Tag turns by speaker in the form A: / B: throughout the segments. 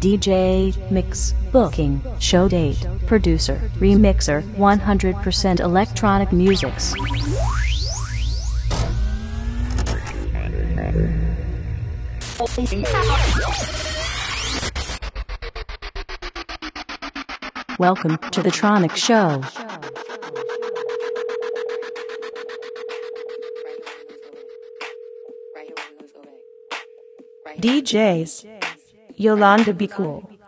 A: DJ, mix, booking, show date, producer, remixer, 100% electronic musics. Welcome to the Tronic Show.
B: DJs Yolanda Be Cool.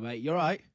C: Mate.
D: You alright?
C: Yeah,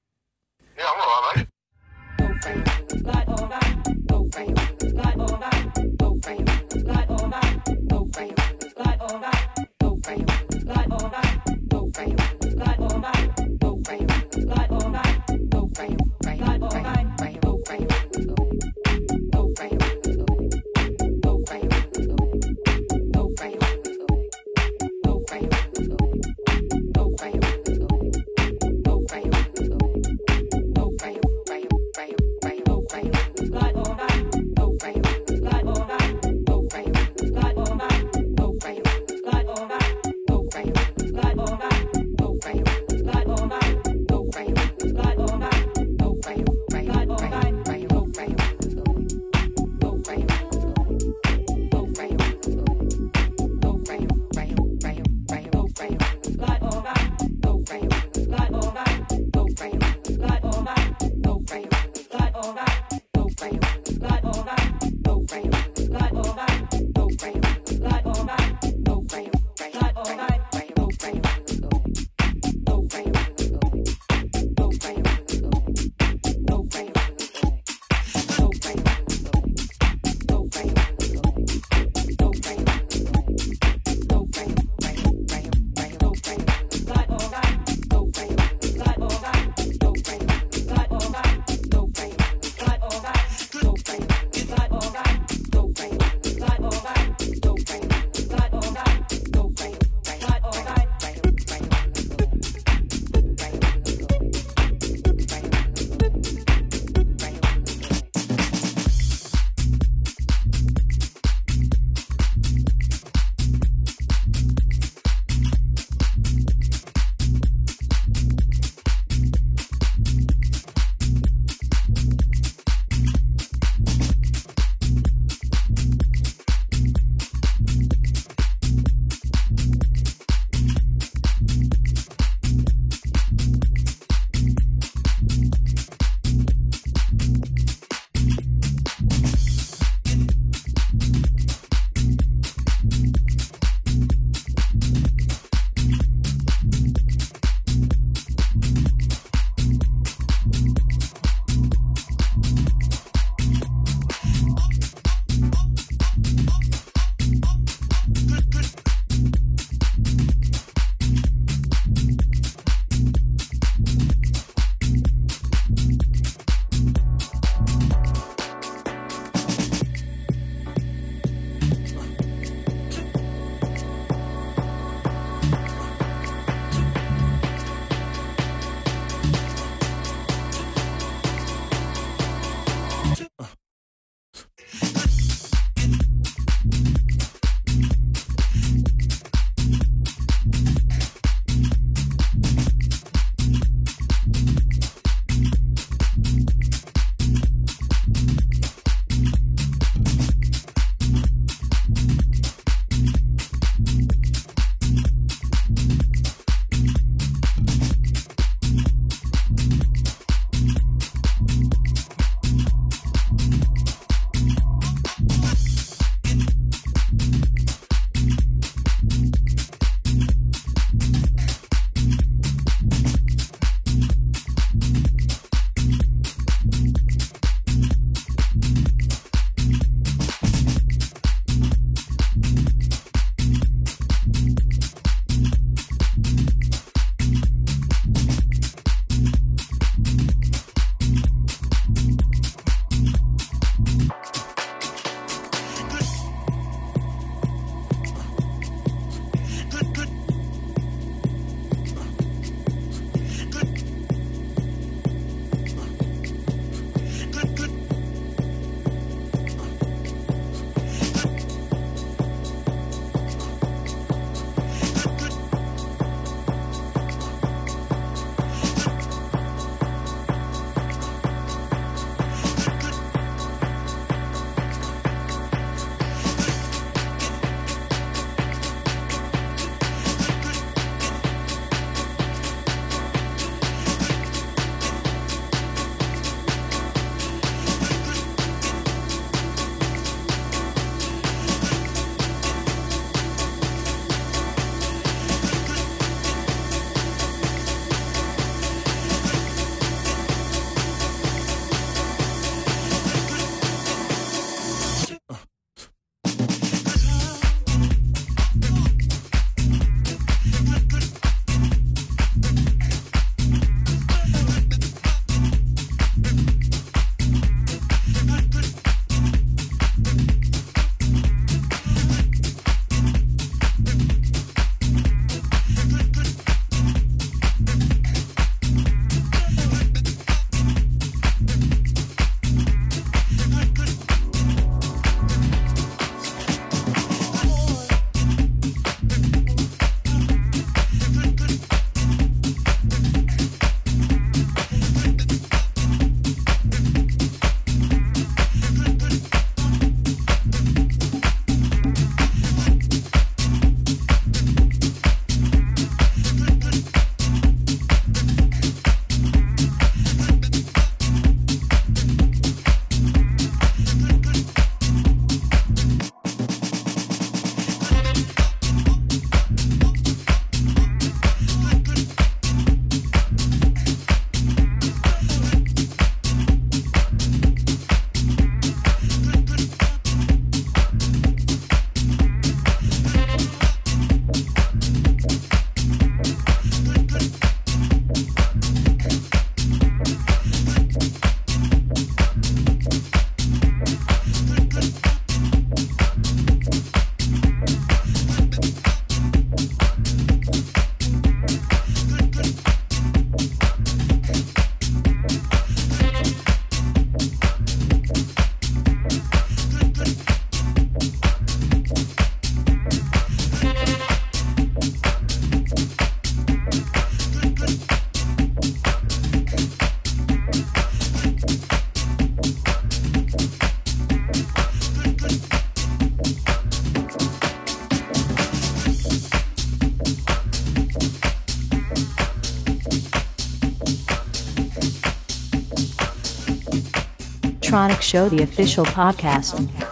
A: Electronic Show, the official podcast.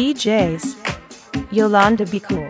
B: DJs. Yolanda Be Cool.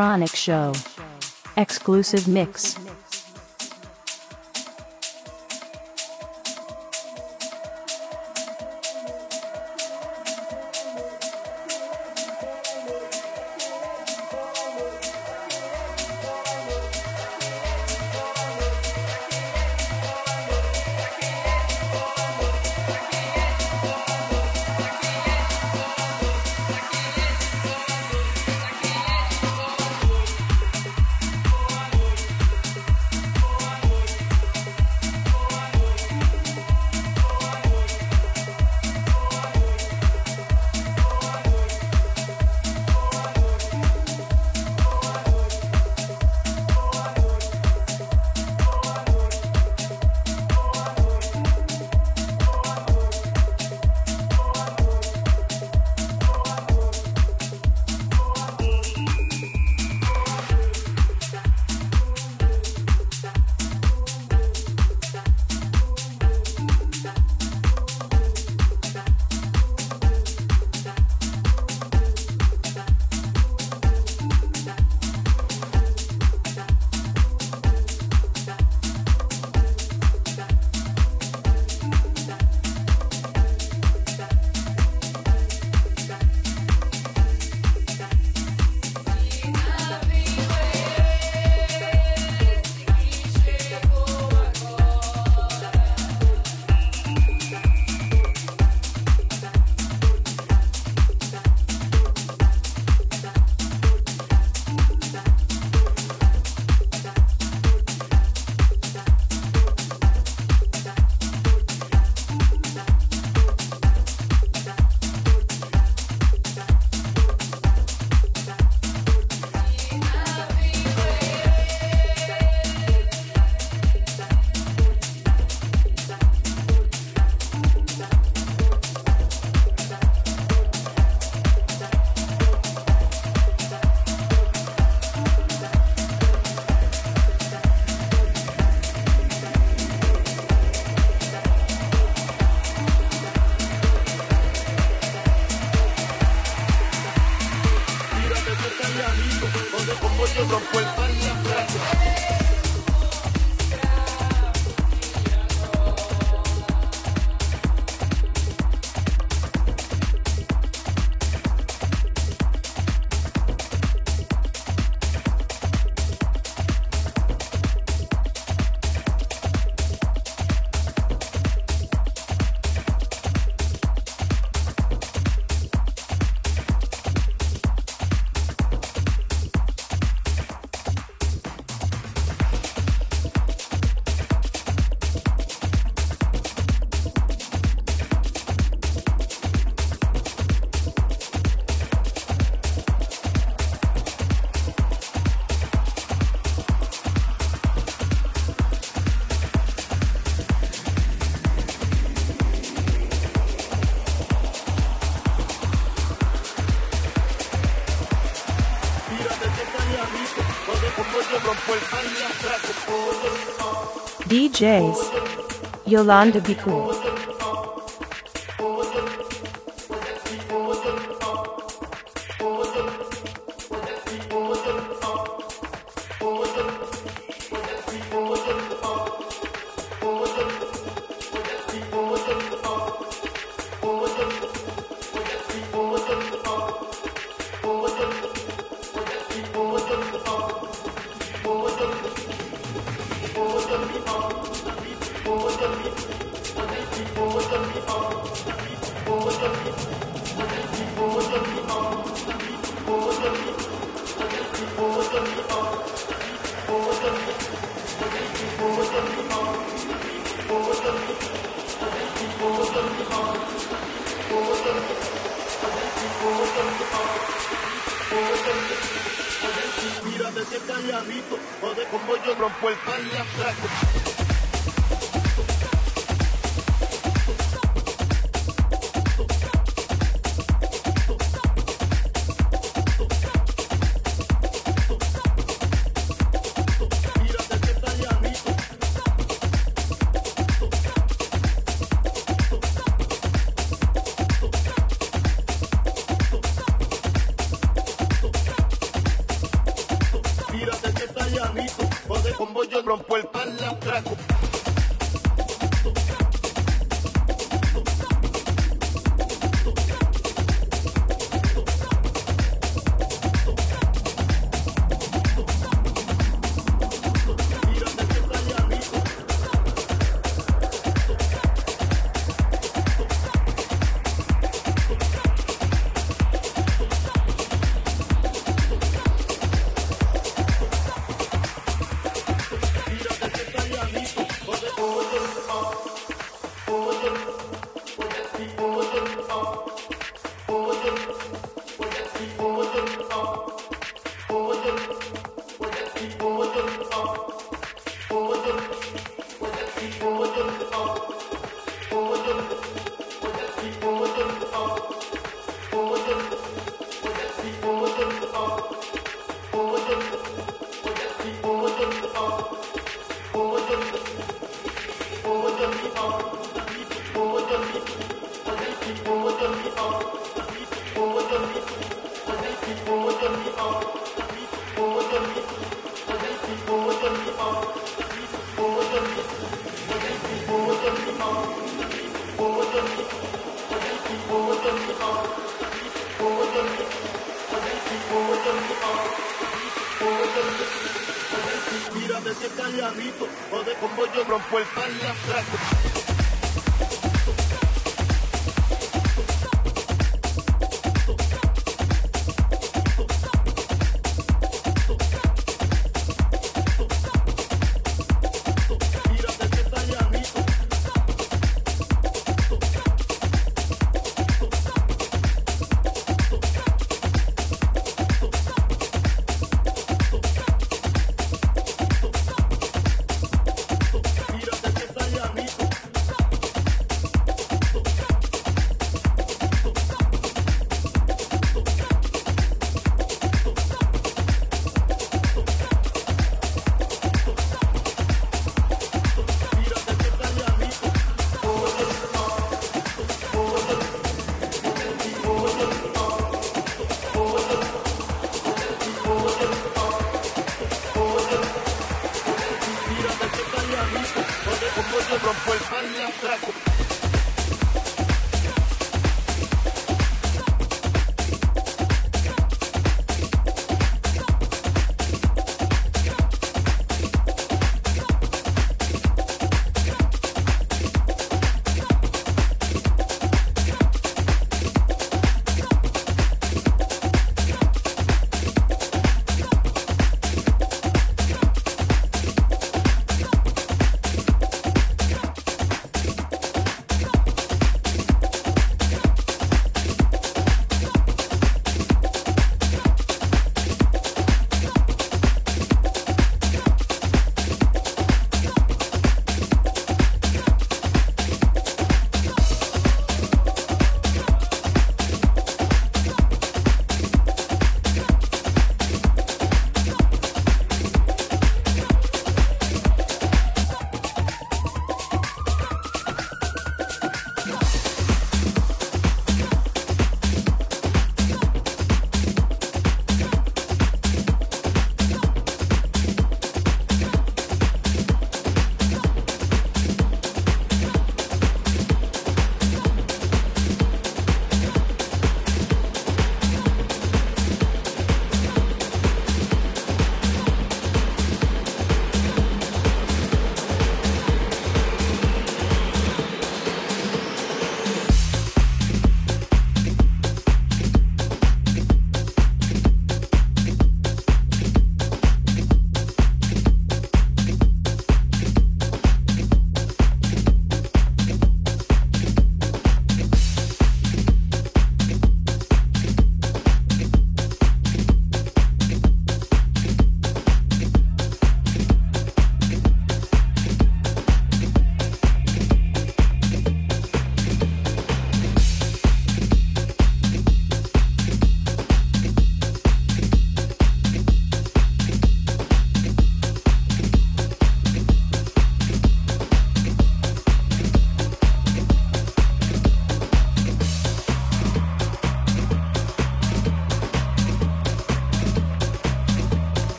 A: Tronic Show. Exclusive mix.
B: DJs Yolanda Be Cool.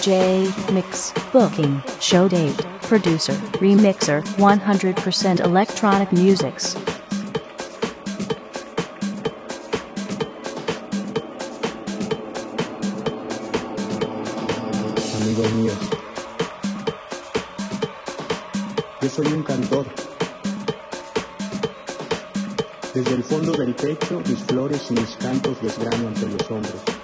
A: DJ, mix, booking, show date, producer, remixer, 100% electronic musics.
E: amigos míos. Yo soy un cantor. Desde el fondo del pecho, mis flores y mis cantos desgrano ante los hombres.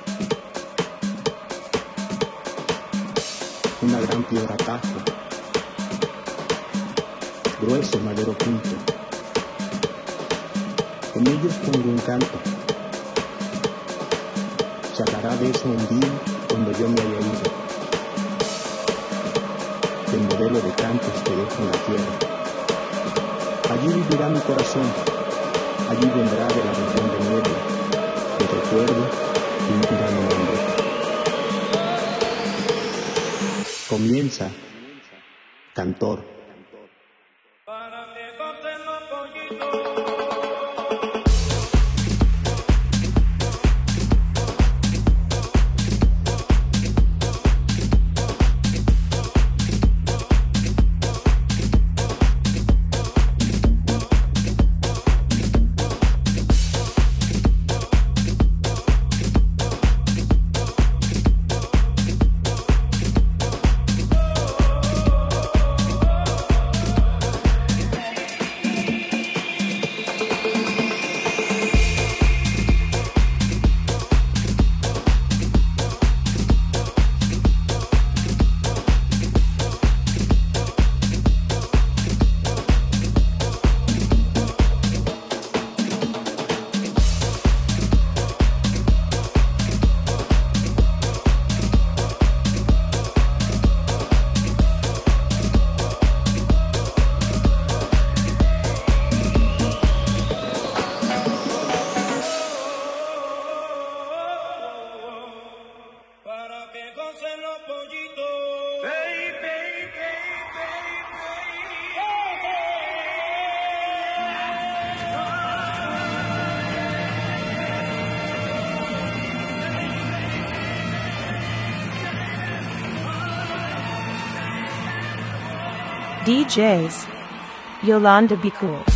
E: Una gran piedra tajo, grueso madero punto. En ellos pongo un canto. Se de eso un día cuando yo me haya ido el modelo de cantos que dejo en la tierra. Allí vivirá mi corazón, allí vendrá de la región de niebla, el recuerdo Comienza, cantor.
A: DJs. Yolanda Be Cool.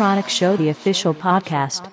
A: Electronic Show, the official podcast.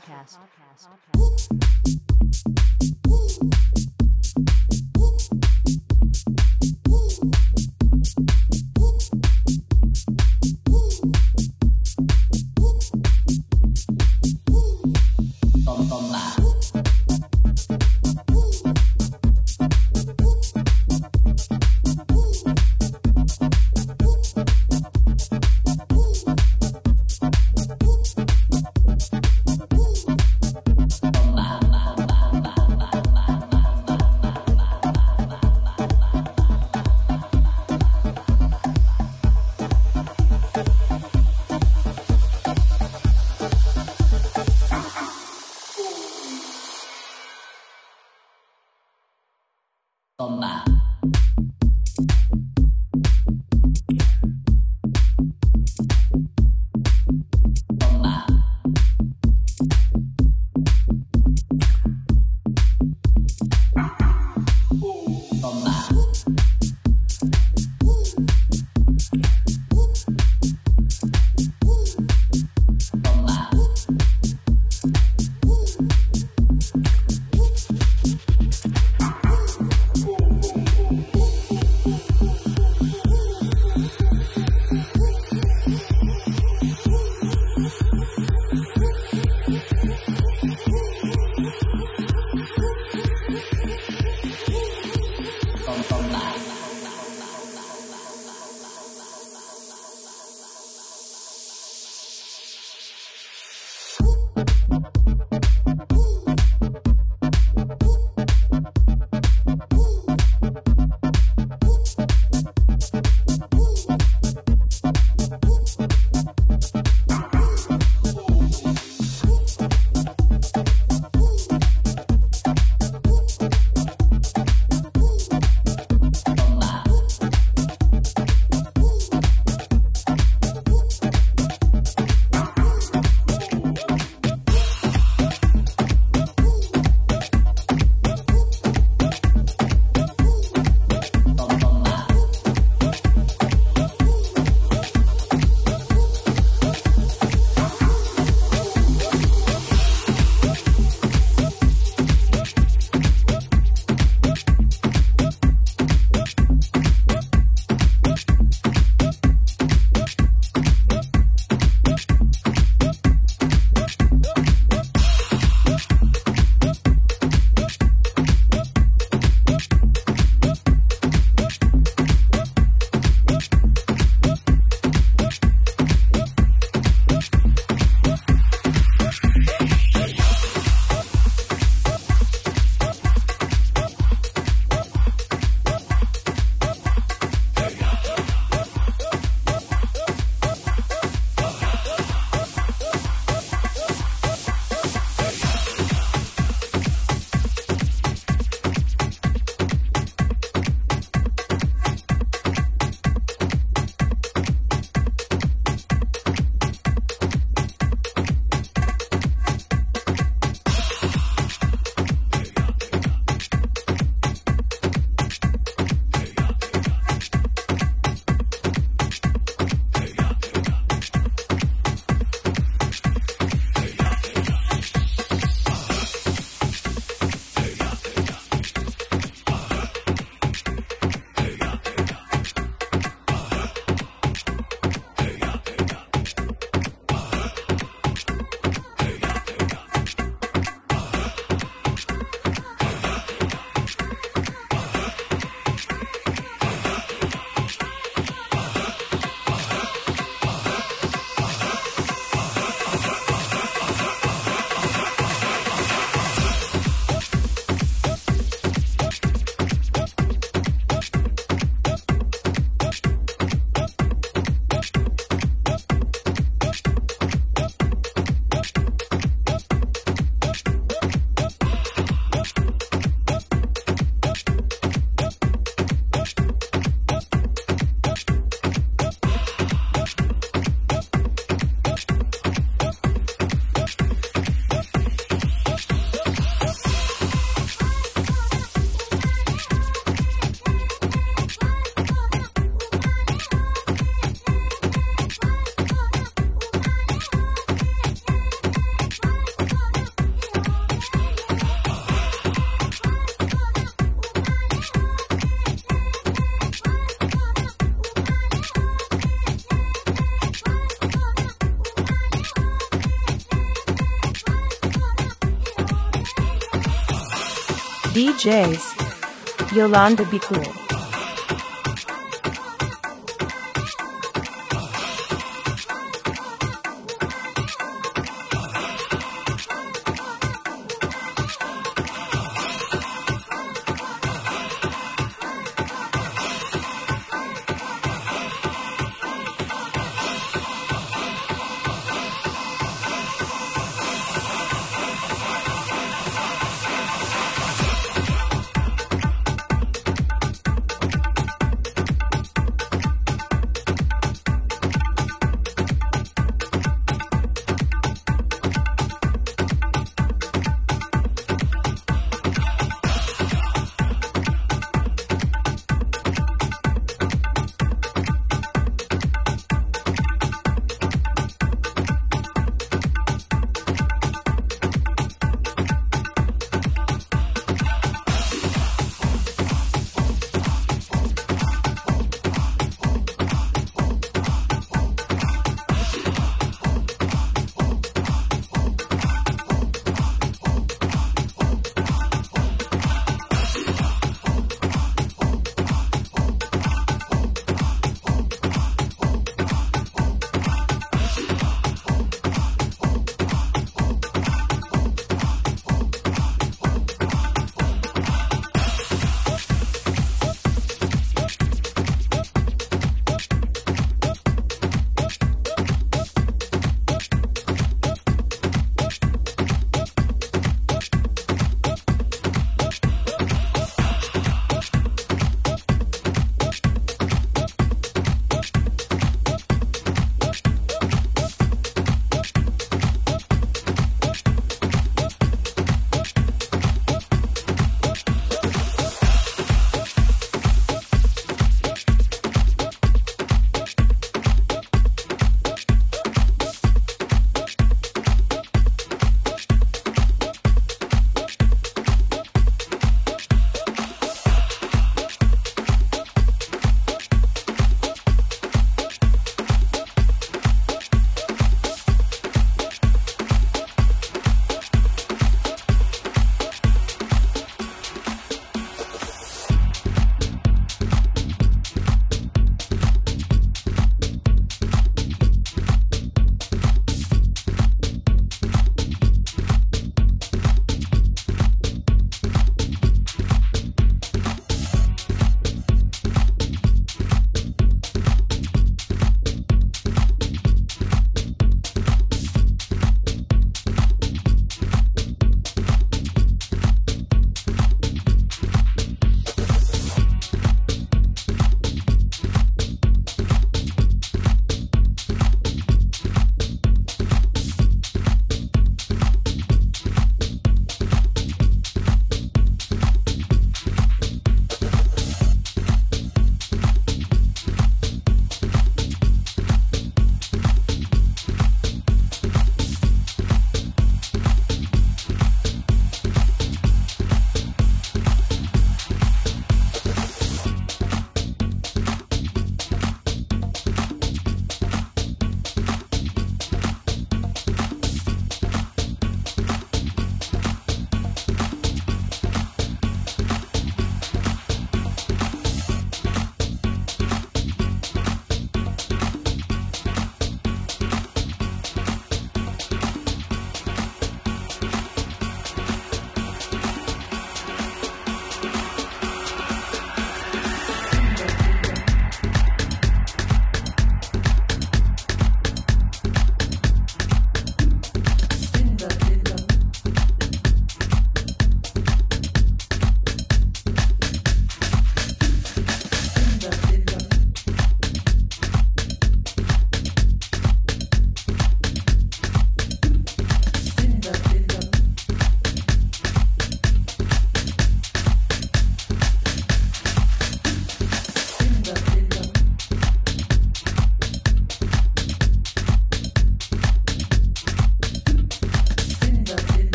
B: DJs. Yolanda Be Cool.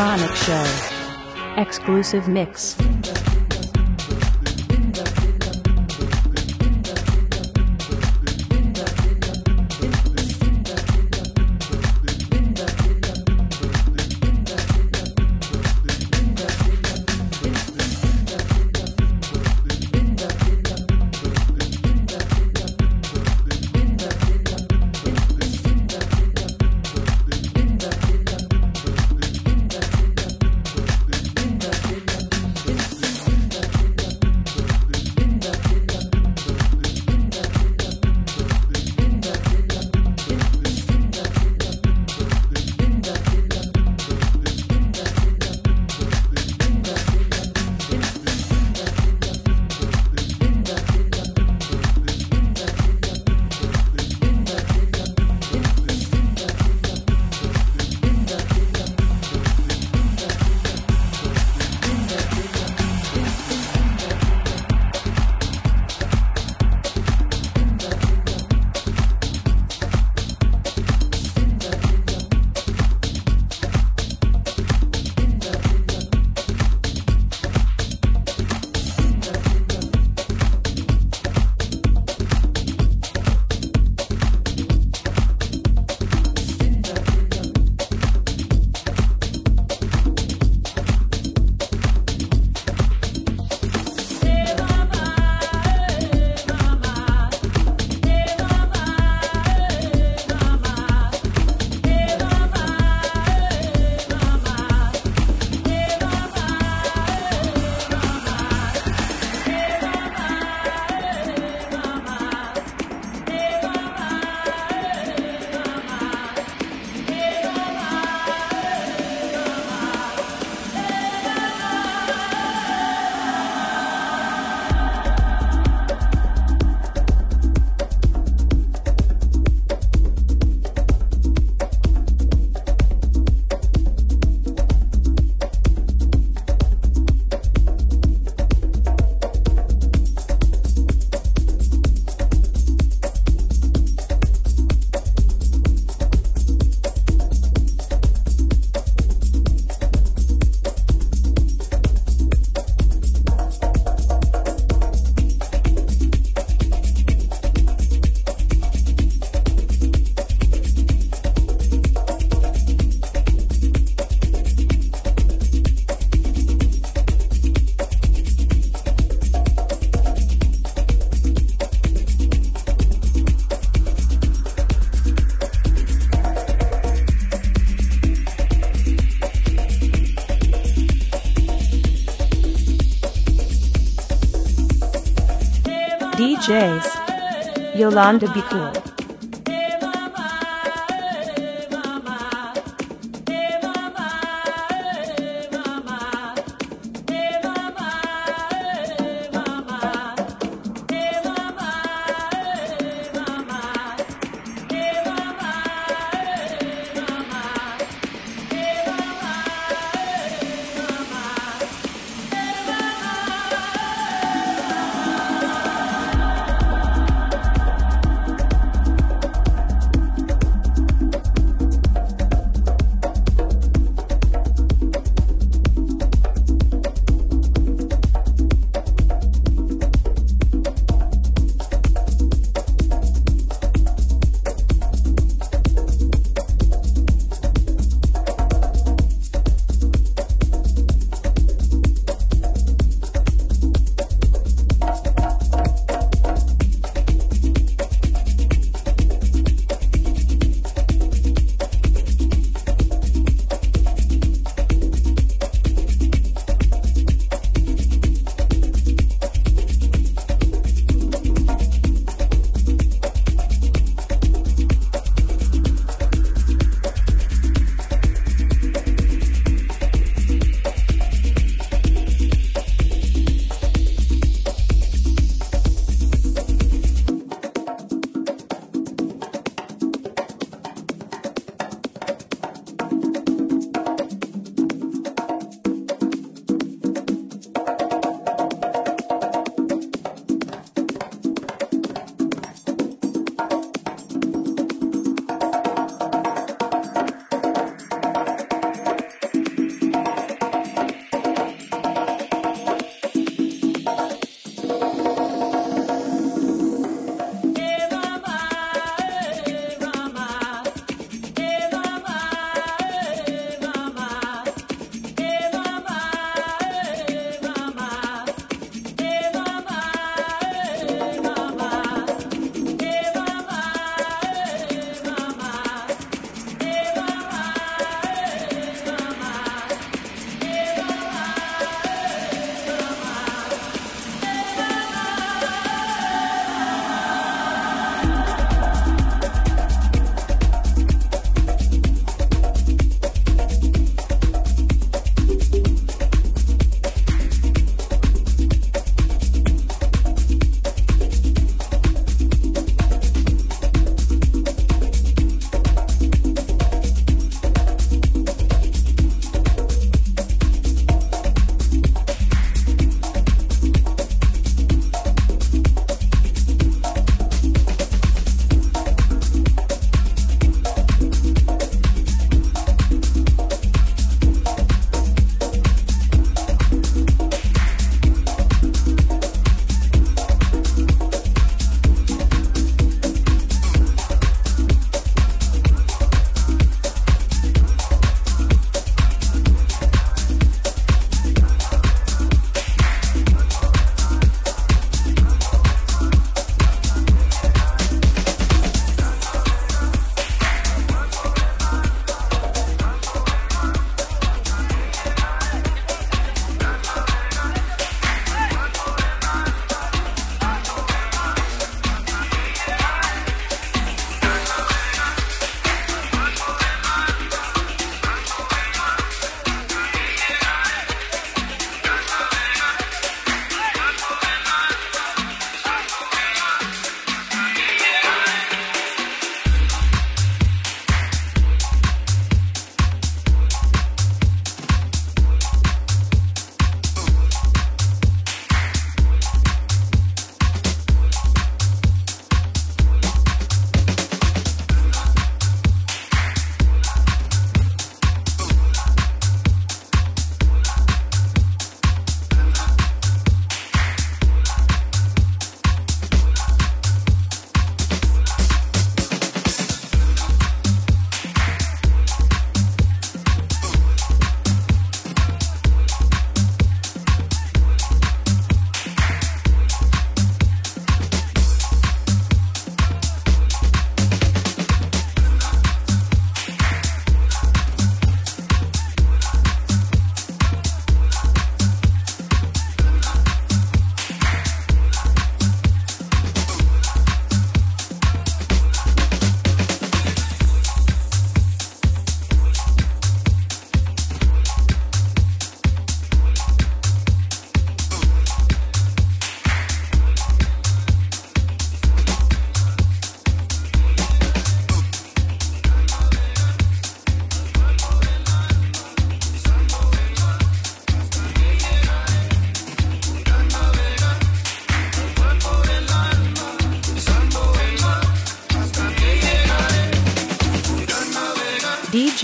A: Electronic Show. Exclusive mix. DJs. Yolanda Be Cool.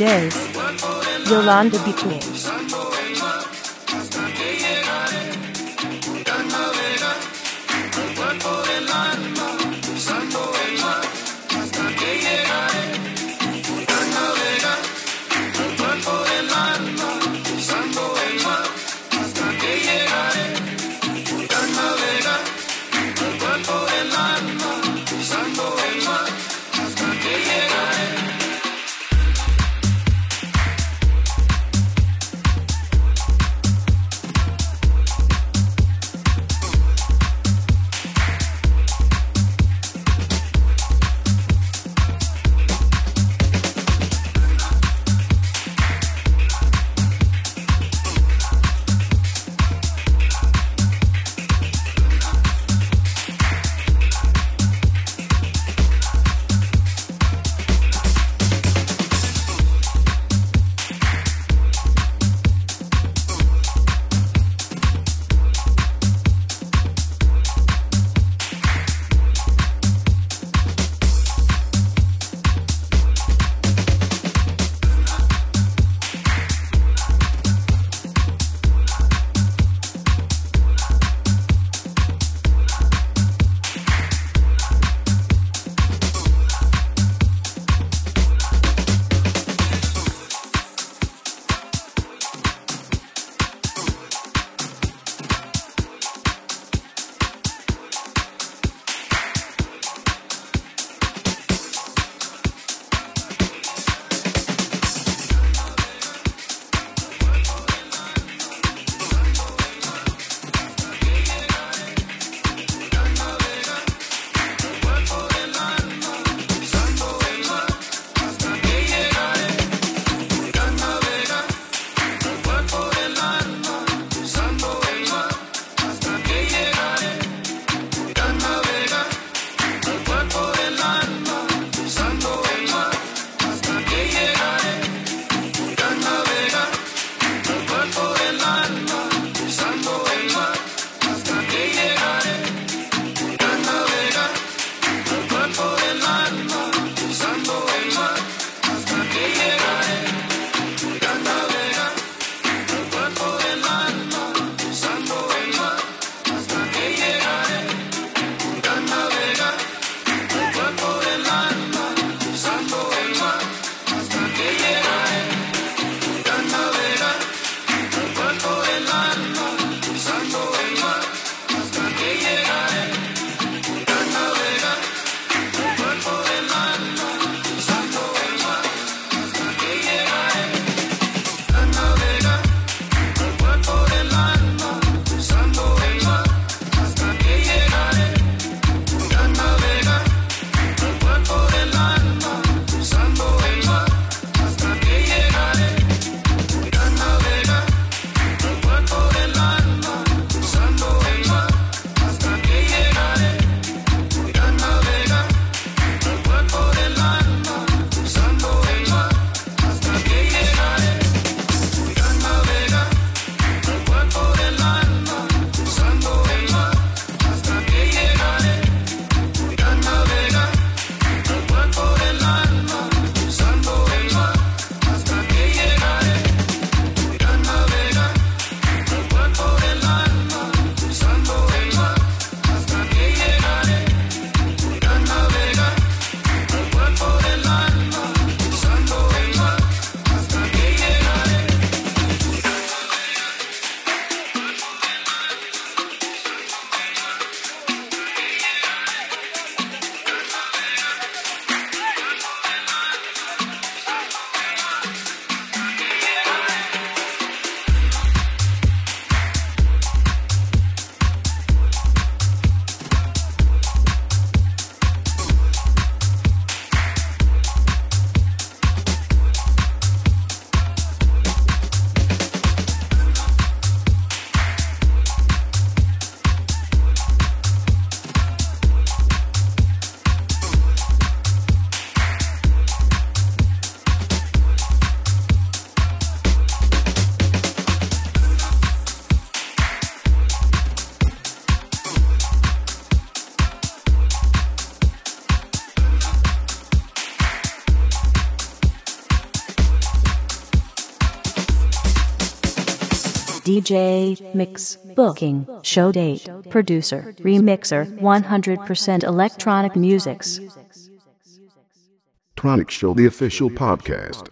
B: DJ Yolanda Be
A: DJ, mix, booking, show date, producer, remixer, 100% electronic musics.
F: Tronic Show, the official podcast.